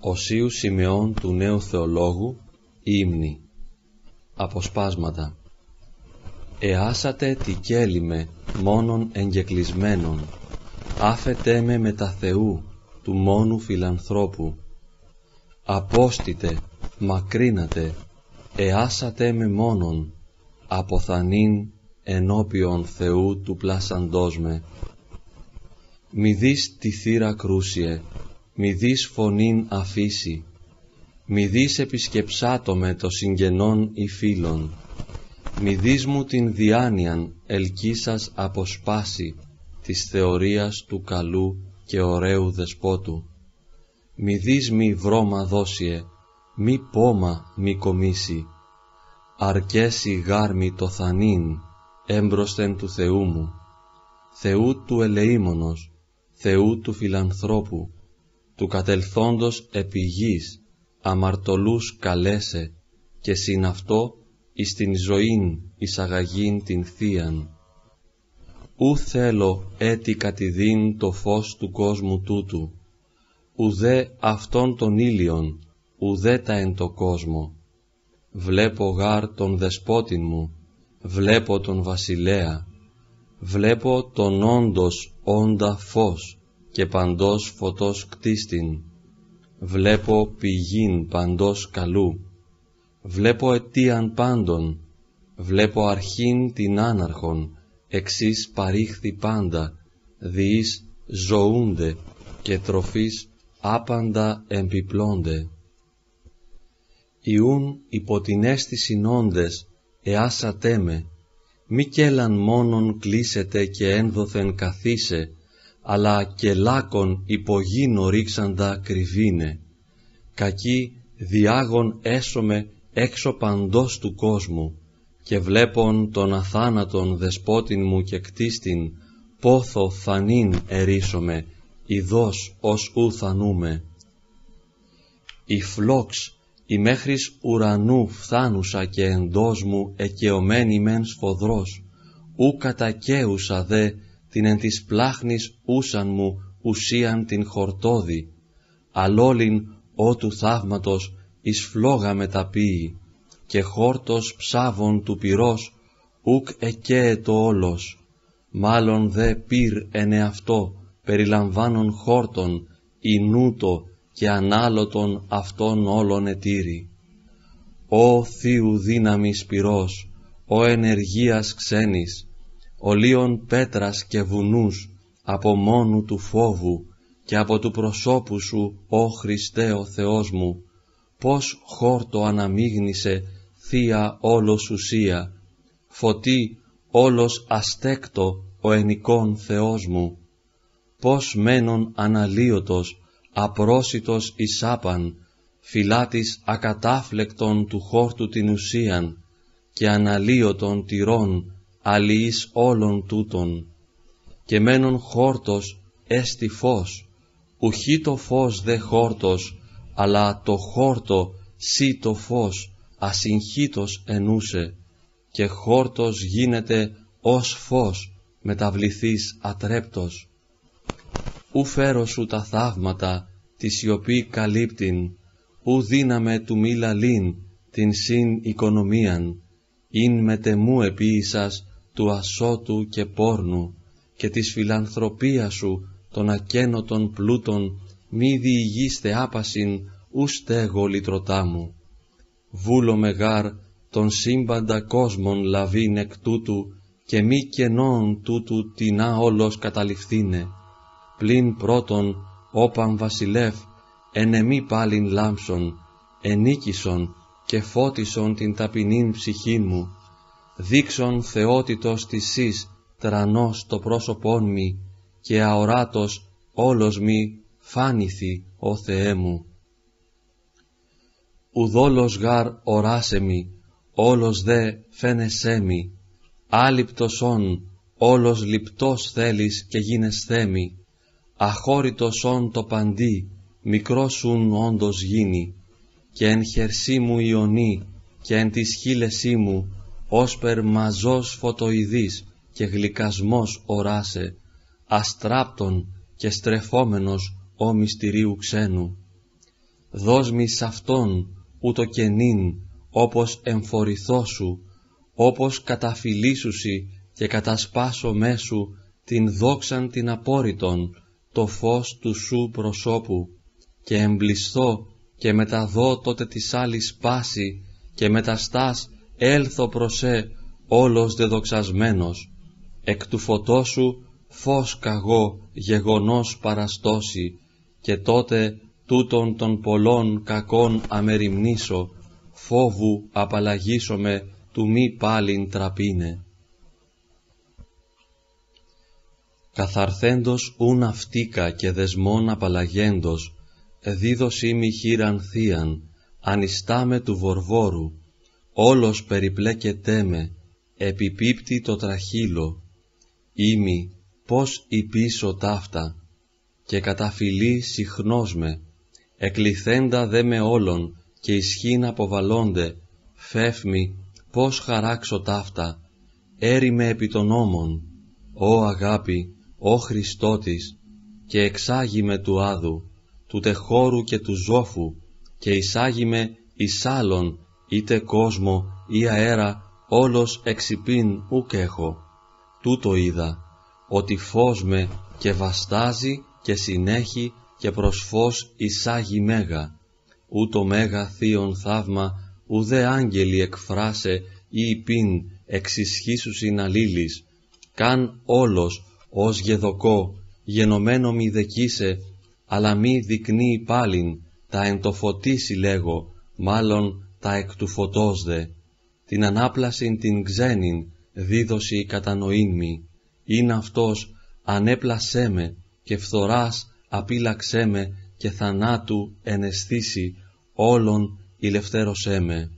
Οσίου Σιμεών του Νέου Θεολόγου Ύμνη. Αποσπάσματα. Εάσατε τι κέλυμε μόνον εγκεκλισμένων Άφετέ με με τα Θεού του μόνου φιλανθρώπου. Απόστητε, μακρύνατε, εάσατε με μόνον Αποθανήν ενώπιον Θεού του πλάσαντός με. Μη δεις τη θύρα κρούσιε μη δεις φωνήν αφήσει, μη δεις επισκεψάτο με το συγγενών ή φίλων, μη δεις μου την διάνοιαν ελκύσας αποσπάσει της θεωρίας του καλού και ωραίου δεσπότου. Μη δεις μη βρώμα δώσιε, μη πόμα μη κομίσει, αρκέσει γάρμη το θανήν έμπροσθεν του Θεού μου, Θεού του ελεήμονος, Θεού του φιλανθρώπου, του κατελθόντος επί γης, αμαρτωλούς καλέσε, και συν αυτό εις την ζωήν εισαγαγήν την θείαν. Ου θέλω έτη κατηδίν το φως του κόσμου τούτου, ουδέ αυτόν τον ήλιον, ουδέ τα εν το κόσμο. Βλέπω γάρ τον δεσπότην μου, βλέπω τον βασιλέα, βλέπω τον όντος όντα φως, και παντός φωτός κτίστην. Βλέπω πηγήν παντός καλού. Βλέπω αιτίαν πάντων. Βλέπω αρχήν την άναρχον, εξής παρήχθη πάντα, διείς ζωούνται και τροφής άπαντα εμπιπλώνται. Ιούν υπό την αίσθηση νόντες, εάσατέ με, μη κέλαν μόνον κλείσετε και ένδοθεν καθίσε, αλλά και λάκων υπογίνω ρίξαντα κρυβίνε. Κακή διάγων έσωμε έξω παντός του κόσμου, και βλέπον τον αθάνατον δεσπότην μου και κτίστην, πόθο θανήν ερίσομαι, ειδός ως ου θανούμε. Η φλόξ, η μέχρις ουρανού φθάνουσα και εντός μου εκαιωμένη μεν σφοδρός, ου κατακαίουσα δε την εν της πλάχνης ούσαν μου ουσίαν την χορτόδη, αλόλην ό του θαύματος εις φλόγα μεταποιεί, και χόρτος ψάβων του πυρός ουκ εκέετο όλος, μάλλον δε πυρ εν εαυτό περιλαμβάνων χόρτων, ινούτο και ανάλωτον αυτών όλων ετήρη. Ω Θείου δύναμης πυρός, ο ενεργείας ξένης, ολίων πέτρας και βουνούς, από μόνου του φόβου και από του προσώπου σου, ó Χριστέ ο Θεός μου, πώς χόρτο αναμίγνησε Θεία όλος ουσία, φωτί όλος αστέκτο ο ενικών Θεός μου, πώς μένον αναλύωτος, απρόσιτος εις άπαν, φυλάτης ακατάφλεκτον του χόρτου την ουσίαν, και αναλύωτον τυρών αλληλείς όλων τούτων, και μένον χόρτος έστι φως, ουχή το φως δε χόρτος, αλλά το χόρτο σύ το φως ασυγχύτως ενούσε, και χόρτος γίνεται ως φως μεταβληθείς ατρέπτος. Ου φέρω σου τα θαύματα, τη σιωπή καλύπτην, ου δύναμε του μη λαλήν, την συν οικονομίαν, ειν μετεμού επίησας του ασώτου και πόρνου και της φιλανθρωπίας σου των ακένωτων πλούτων μη διηγήστε άπασιν ουστε εγώ λυτρωτά μου. Βούλο μεγάρ τον σύμπαντα κόσμον λαβήν εκ τούτου και μη κενών τούτου τεινά όλος καταληφθήνε. Πλην πρώτον όπαν βασιλεύ ενεμή πάλιν λάμψον, ενίκησον και φώτισον την ταπεινήν ψυχήν μου, δείξον θεότητος της εις τρανός το πρόσωπόν μη και αοράτος όλος μη φάνηθη ο Θεέ μου. Ουδόλος γάρ οράσε μη, όλος δε φαίνεσέ μη, άλυπτος όν, όλος λιπτός θέλεις και γίνες θέμη, αχώρητος όν το παντί, μικρός σουν όντως γίνει, και εν χερσί μου ιονή, και εν της χείλεσή μου, όσπερ μαζός φωτοειδής και γλυκασμός οράσε, αστράπτον και στρεφόμενος ο μυστηρίου ξένου. δώσ' μη σ' αυτόν ούτω κενήν, όπως εμφορηθώ σου, όπως καταφυλίσουσι και κατασπάσω μέσου την δόξαν την απόρριτον, το φως του σου προσώπου, και εμπλισθώ και μεταδώ τότε της άλλης πάση, και μεταστάς έλθω προς σε όλος δεδοξασμένος, εκ του φωτός σου φως καγώ γεγονός παραστώσει, και τότε τούτον των πολλών κακών αμεριμνήσω, φόβου απαλλαγήσομαι του μη πάλιν τραπίνε. Καθαρθέντος ούν αυτίκα και δεσμόν απαλλαγέντος, δίδωσή μη χείραν θείαν, ανιστάμε του βορβόρου, όλος περιπλέκετέ με, επιπίπτει το τραχύλο, ήμι πώς πίσω ταύτα, και καταφυλή συχνός με, εκλειθέντα δε με όλων, και ισχύν αποβαλώνται, φεύμη πώς χαράξω ταύτα, έρημε επί των νόμων, «Ω αγάπη, «Ω Χριστότης, και εξάγει με του άδου, του τεχώρου και του ζώφου, και εισάγει με εις άλλον, είτε κόσμο ή αέρα, όλος εξυπήν ουκ έχω. Τούτο είδα, ότι φως με και βαστάζει και συνέχει και προς φως εισάγει μέγα. Ούτω μέγα θείον θαύμα, ουδέ άγγελοι εκφράσε ή πίν εξισχύσουσιν αλλήλης, καν όλος ως γεδοκό, γενομένο μη δεκίσε, αλλά μη δεικνύει πάλιν, τα εν το φωτίσει λέγω, μάλλον τα εκ του φωτός δε. Την ανάπλασιν την ξένην, δίδωση κατανοήν μη. Είναι αυτός, ανέπλασέ με, και φθοράς απίλαξέ με, και θανάτου εναισθήσει, όλων ηλευθέρωσέ με.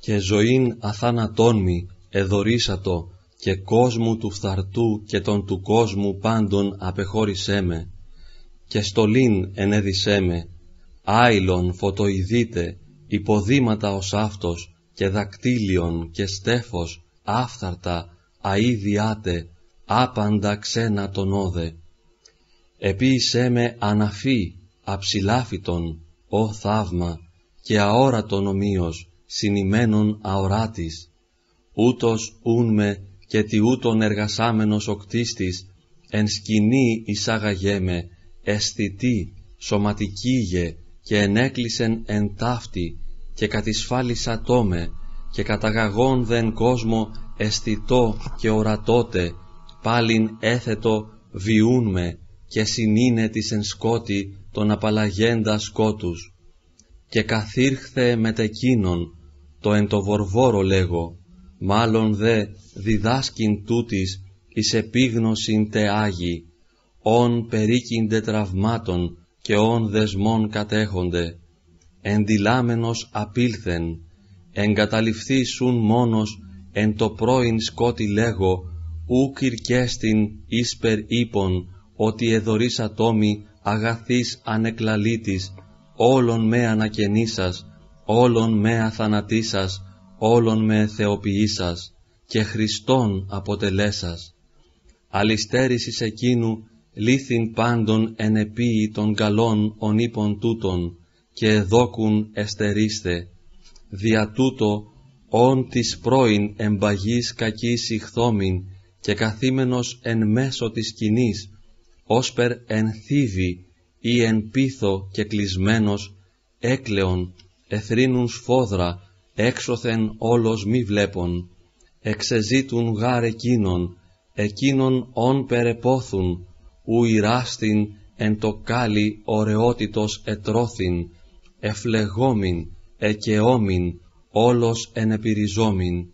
Και ζωήν αθάνατόν μη, εδωρήσατο, και κόσμου του φθαρτού και των του κόσμου πάντων απεχώρησέ με, και στολήν ενέδισέ με, άιλον φωτοειδείτε, υποδήματα ως αυτός, και δακτύλιον και στέφος, άφθαρτα, αΐδιάτε, άπαντα ξένα τον όδε. Επίησέ με αναφή, αψηλάφιτον, ο θαύμα, και αόρατον ομοίως, συνημένον αοράτης, ούτως ούν με και τι ούτων εργασάμενος ο κτίστης, εν σκηνή εισάγαγέ με, αισθητή, σωματικήγε, και ενέκλεισεν εν ταύτη, και κατισφάλισα τόμε, και καταγαγών δεν κόσμο αισθητό και ορατότε, πάλιν έθετο βιούν με, και συνήνε της εν σκότη τον απαλλαγέντα σκότους. Και καθήρχθε μετεκίνον, το εν το βορβόρο λέγω, μάλλον δε διδάσκην τούτης εις επίγνωσιν τε Άγιοι, όν περίκυνται τραυμάτων και όν δεσμών κατέχονται, ενδυλάμενος απήλθεν, εγκαταληφθήσουν μόνος εν το πρώην σκότι λέγω, ου κυρκέστην ίσπερ ύπον, ότι εδωρείς ατόμη αγαθής ανεκλαλήτης, όλων με ανακαινήσας, όλων με αθανατήσας, όλων με θεοποιήσας και Χριστόν αποτελέσας. Αλυστέρησης εκείνου λύθην πάντων ενεπίη των καλών ονείπων τούτων και εδόκουν εστερίστε. Δια τούτο όν της πρώην εμπαγής κακής ηχθόμην και καθήμενος εν μέσω της σκηνής, όσπερ εν θύβη ή εν πίθο και κλεισμένος, έκλεον, εθρύνουν σφόδρα, έξωθεν όλος μη βλέπων, εξεζήτουν γάρ εκείνον, εκείνον όν περεπόθουν, ου ηράστην εν το κάλι ωραιότητος ετρώθην, εφλεγόμην, εκαιόμην, όλος ενεπιριζόμην.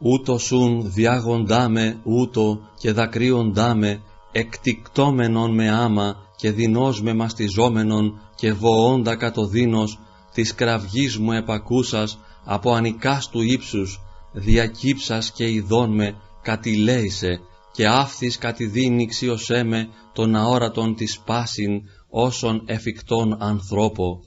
Ούτω σουν διάγοντάμε ούτω και δακρύοντάμε, εκτικτόμενον με άμα και δεινός με μαστιζόμενον και βοώντα κατοδίνος, της κραυγής μου επακούσας από ανικάς του ύψους, διακύψας και ειδών με κατηλέησε και άφθης κατηδίνει ξιωσέ με τον αόρατον της πάσιν όσων εφικτών ανθρώπο.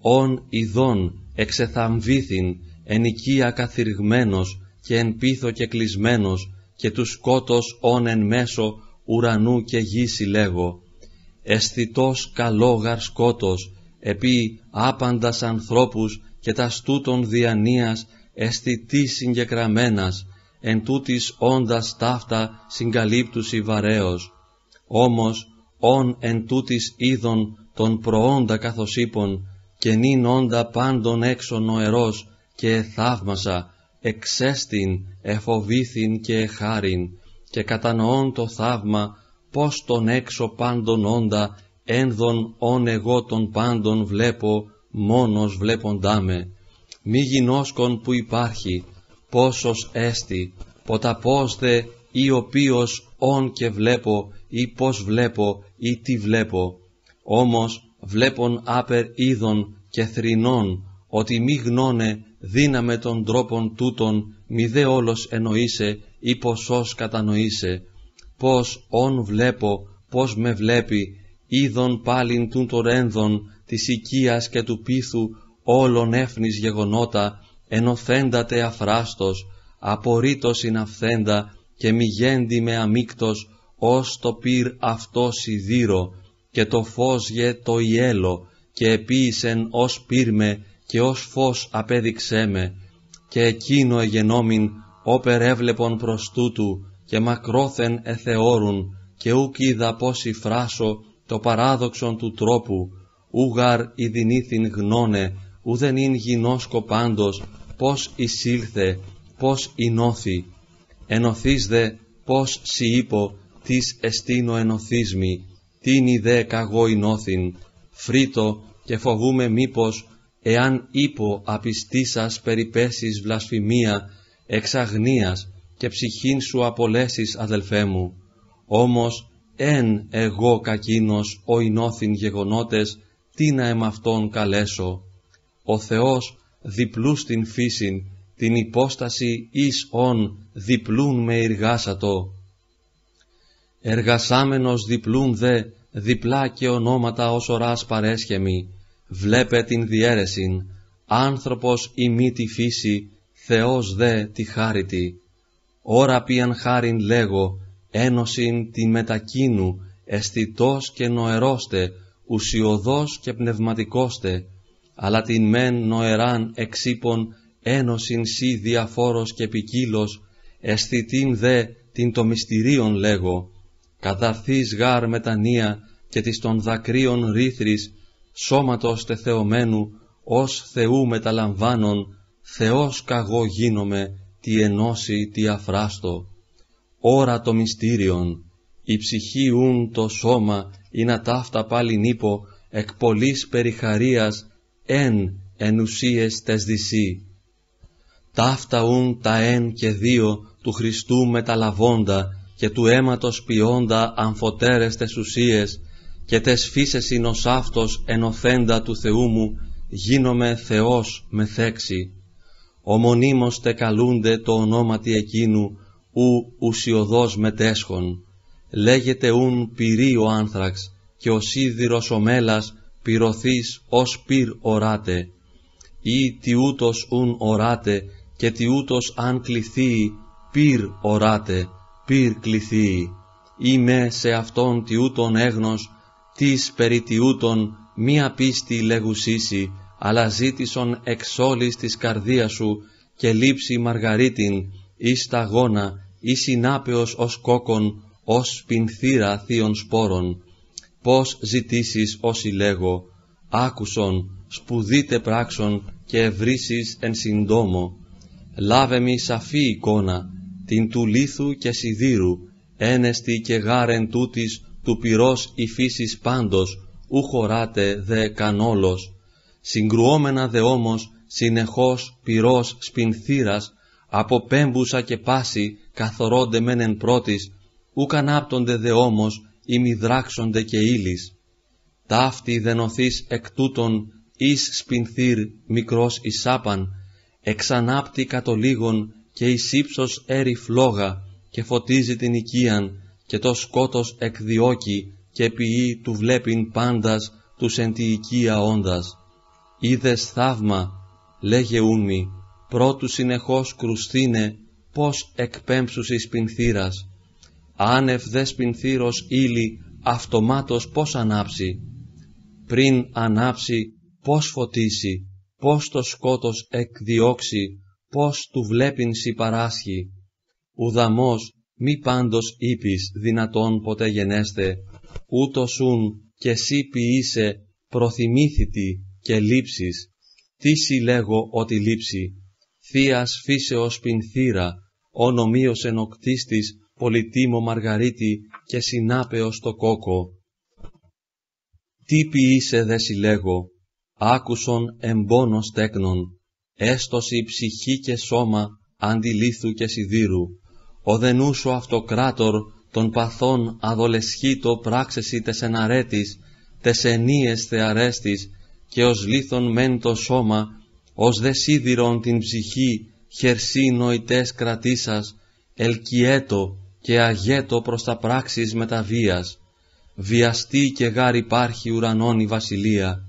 Ον ειδών εξεθαμβήθην εν οικία καθυριγμένος και εν πίθο και κλεισμένος και τους σκότος όν εν μέσω ουρανού και γη λέγω. αισθητός καλόγαρ σκότος, επί άπαντας ανθρώπους και τα στούτων διανοίας αισθητής συγκεκραμένας, εν τούτης όντας ταύτα συγκαλύπτουσι βαρέως. Όμως, όν εν τούτης είδων τον προόντα καθώς είπων, και νυν όντα πάντων έξω νοερός, και θαύμασα, εξέστην, εφοβήθην και εχάριν, και κατανοών το θαύμα, πως τον έξω πάντων όντα, ένδον όν εγώ τον πάντων βλέπω, μόνος βλέποντά με. Μη γινώσκον που υπάρχει, πόσος έστι, ποτα πώς δε ή οποίος όν και βλέπω ή πώς βλέπω ή τι βλέπω. Όμως βλέπον άπερ είδων και θρηνών, ότι μη γνώνε δύναμε των τρόπων τούτων, μη δε όλος εννοείσαι ή ποσός κατανοείσαι, πως όν βλέπω, πως με βλέπει, είδων πάλιν τούν των ένδων, της οικίας και του πίθου, όλων έφνης γεγονότα, ενωθέντατε αφράστος, απορρίτως συναυθέντα και μη γέντι με αμίκτος, ως το πυρ αυτός σιδήρο, και το φως γε το ιέλο, και επίησεν ως πύρμε και ως φως απέδειξέ με, και εκείνο εγενόμην όπερ έβλεπον προς τούτου, και μακρόθεν εθεώρουν, και ούκ είδα πως φράσω το παράδοξον του τρόπου, ούγαρ ειδινήθην γνώνε, ουδεν ειν γινώσκο πάντως, πώς εισήλθε, πώς εινώθη. Ενωθείς δε, πώς σι είπω, τις εστίνω ενωθείς την ιδέ καγώ εινώθην, φρίτο και φοβούμε μήπως, εάν είπω απιστήσας περιπέσεις βλασφημία, εξαγνίας και ψυχήν σου απολέσεις αδελφέ μου. Όμως, εν εγώ κακίνος ο εινώθην γεγονότες, τι να εμ' καλέσω. Ο Θεός διπλούς στην φύσιν, την υπόσταση εις ον διπλούν με εργάσατο. Εργασάμενος διπλούν δε, διπλά και ονόματα ως οράς παρέσχεμη, βλέπε την διέρεσιν, άνθρωπος η μη τη φύση, Θεός δε τη χάριτη. Ωρα ποιαν χάριν λέγω, ένωσιν την μετακίνου, αισθητός και νοερόστε, ουσιοδός και πνευματικόστε, αλλά την μεν νοεράν εξήπων ένωσιν σύ διαφόρος και ποικίλος, αισθητήν δε την το μυστηρίον λέγω, καθαρθείς γάρ μετανία και της των δακρύων ρήθρης, σώματος τεθεωμένου, ως Θεού μεταλαμβάνων, Θεός καγώ γίνομαι, τι ενώσει τι αφράστο. Ωρα το μυστήριον, η ψυχή ούν το σώμα, ή να ταύτα πάλι νύπο, εκ πολλής περιχαρίας, εν εν ουσίες τες δυσί. Ταύτα ούν τα εν και δύο του Χριστού μεταλαβώντα και του αίματος ποιώντα αμφωτέρες τες ουσίες και τες φύσες είναι ως αυτός ενωθέντα του Θεού μου γίνομαι Θεός με θέξη. Ομονίμως τε καλούνται το ονόματι εκείνου ου ουσιοδός μετέσχον. Λέγεται ούν πυρί ο άνθραξ και ο σίδηρος ο μέλας πυρωθείς ως πυρ οράτε. Ή τι ούτως ουν οράτε και τι ούτως αν κληθεί πυρ οράτε, πυρ κληθεί. Είμαι σε αυτόν τι ούτων έγνος της περί τιούτων μία πίστη λέγουσίση, αλλά ζήτησον εξ όλης της καρδίας σου και λείψη μαργαρίτην, ή σταγόνα, ή συνάπεως ως κόκκον, ως πινθύρα θείων σπόρων. Πώς ζητήσεις όσοι λέγω, άκουσον, σπουδείτε πράξον και ευρύσεις εν συντόμο. Λάβε μη σαφή εικόνα, την του λίθου και σιδήρου, ένεστη και γάρεν τούτης του πυρός η φύσης πάντος, ου χωράτε δε κανόλος, συγκρουόμενα δε όμως συνεχώς πυρός σπινθύρας, από πέμπουσα και πάση καθορώνται μεν εν πρώτης, ου κανάπτονται δε όμως ή μη δράξονται και ύλης. Ταύτη δε νοθείς εκ τούτων εις σπινθύρ μικρός εισάπαν, εξανάπτει κατολίγων και εις ύψος έρη φλόγα και φωτίζει την οικίαν και το σκότος εκδιώκει και ποιεί του βλέπειν πάντας τους εν τη οικία όντας. Είδες θαύμα, λέγε ούνμη, πρώτου συνεχώς κρουστίνε, πώς εκπέμψους εις πινθύρας. Άνευ δες σπινθύρος ύλη, αυτομάτως πώς ανάψει, πριν ανάψει πώς φωτίσει, πώς το σκότος εκδιώξει, πώς του βλέπειν συμπαράσχει. Ουδαμός μη πάντως είπεις δυνατόν ποτέ γενέστε, ούτως ούν και εσύ ποιήσε προθυμήθητη και λήψεις. Τι συλλέγω ότι λείψει, θείας φύσεως πινθύρα, ονομίως ενοκτίστης πολιτήμο Μαργαρίτη και συνάπεως το κόκο. Τι ποιήσε δε συλλέγω, άκουσον εμπόνος τέκνον, έστωση ψυχή και σώμα αντιλήθου και σιδήρου, ο δενούσο αυτοκράτορ των παθών αδολεσχήτο πράξεση τες εναρέτης, τες ενίες θεαρέστης, και ως λίθον μεν το σώμα, ως δε σίδηρον την ψυχή, χερσί νοητές κρατήσας, ελκυέτο και αγέτο προς τα πράξεις μεταβίας, βιαστή και γάρ υπάρχει ουρανών η βασιλεία,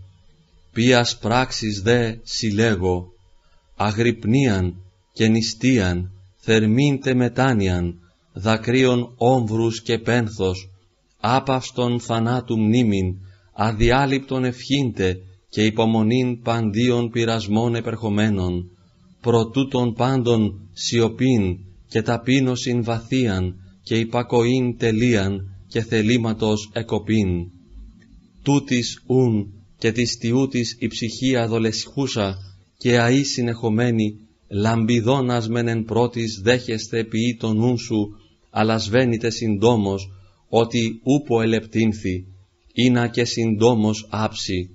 ποίας πράξεις δε συλλέγω, αγρυπνίαν και νηστείαν, θερμήν μετάνιαν, δακρύων όμβρους και πένθος, άπαυστον θανάτου μνήμην, αδιάλειπτον ευχήντε και υπομονήν παντίων πειρασμών επερχομένων, προτού των πάντων σιωπήν και ταπείνωσιν βαθίαν και υπακοήν τελείαν και θελήματος εκοπήν. Τούτης ούν και της τιούτης η ψυχή αδολεσχούσα και αή συνεχομένη, λαμπιδόνας μεν εν πρώτης δέχεστε ποιή τον νου σου, αλλά σβαίνετε συντόμως, ότι ούπο ελεπτύνθη, ήνα και συντόμως άψη.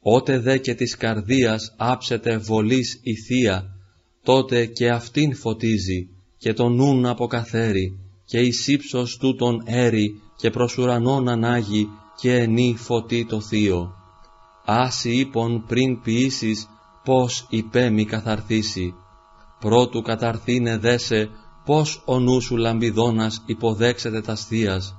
Ότε δε και της καρδίας άψετε βολής η Θεία, τότε και αυτήν φωτίζει, και τον νουν αποκαθαίρει, και εις ύψος τούτον έρη, και προς ουρανόν ανάγει, και ενή φωτί το θείο. Άσι είπων πριν ποιήσεις, πώς υπέ καθαρθήσει. Πρώτου καταρθήνε δέσε, πώς ο νου σου λαμπιδόνας υποδέξετε τας θείας.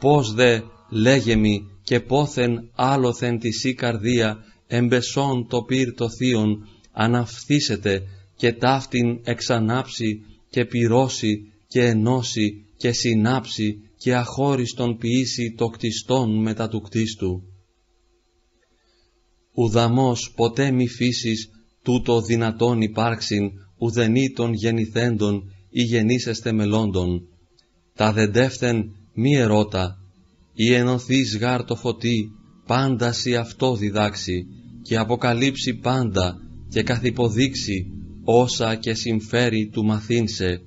Πώς δε, λέγε μη, και πόθεν άλλοθεν τη σύ καρδία, εμπεσόν το πυρ το θείον, αναφθήσετε και ταύτην εξανάψει και πυρώσει και ενώσει και συνάψει και αχώριστον ποιήσει το κτιστόν μετά του κτίστου. Ουδαμός ποτέ μη φύσεις τούτο δυνατόν υπάρξην ουδενή των γεννηθέντων ή γεννήσεστε μελώντων. Τα δεντεύθεν μη ερώτα, ή ενωθείς γάρ το φωτί, πάντα σι αυτό διδάξει και αποκαλύψει πάντα και καθυποδείξει όσα και συμφέρει του μαθήνσε.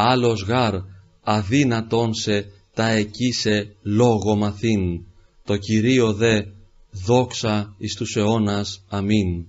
Άλλος γάρ αδύνατον σε τα εκείσε λόγο μαθήν, το Κυρίο δε δόξα εις τους αιώνας. Αμήν.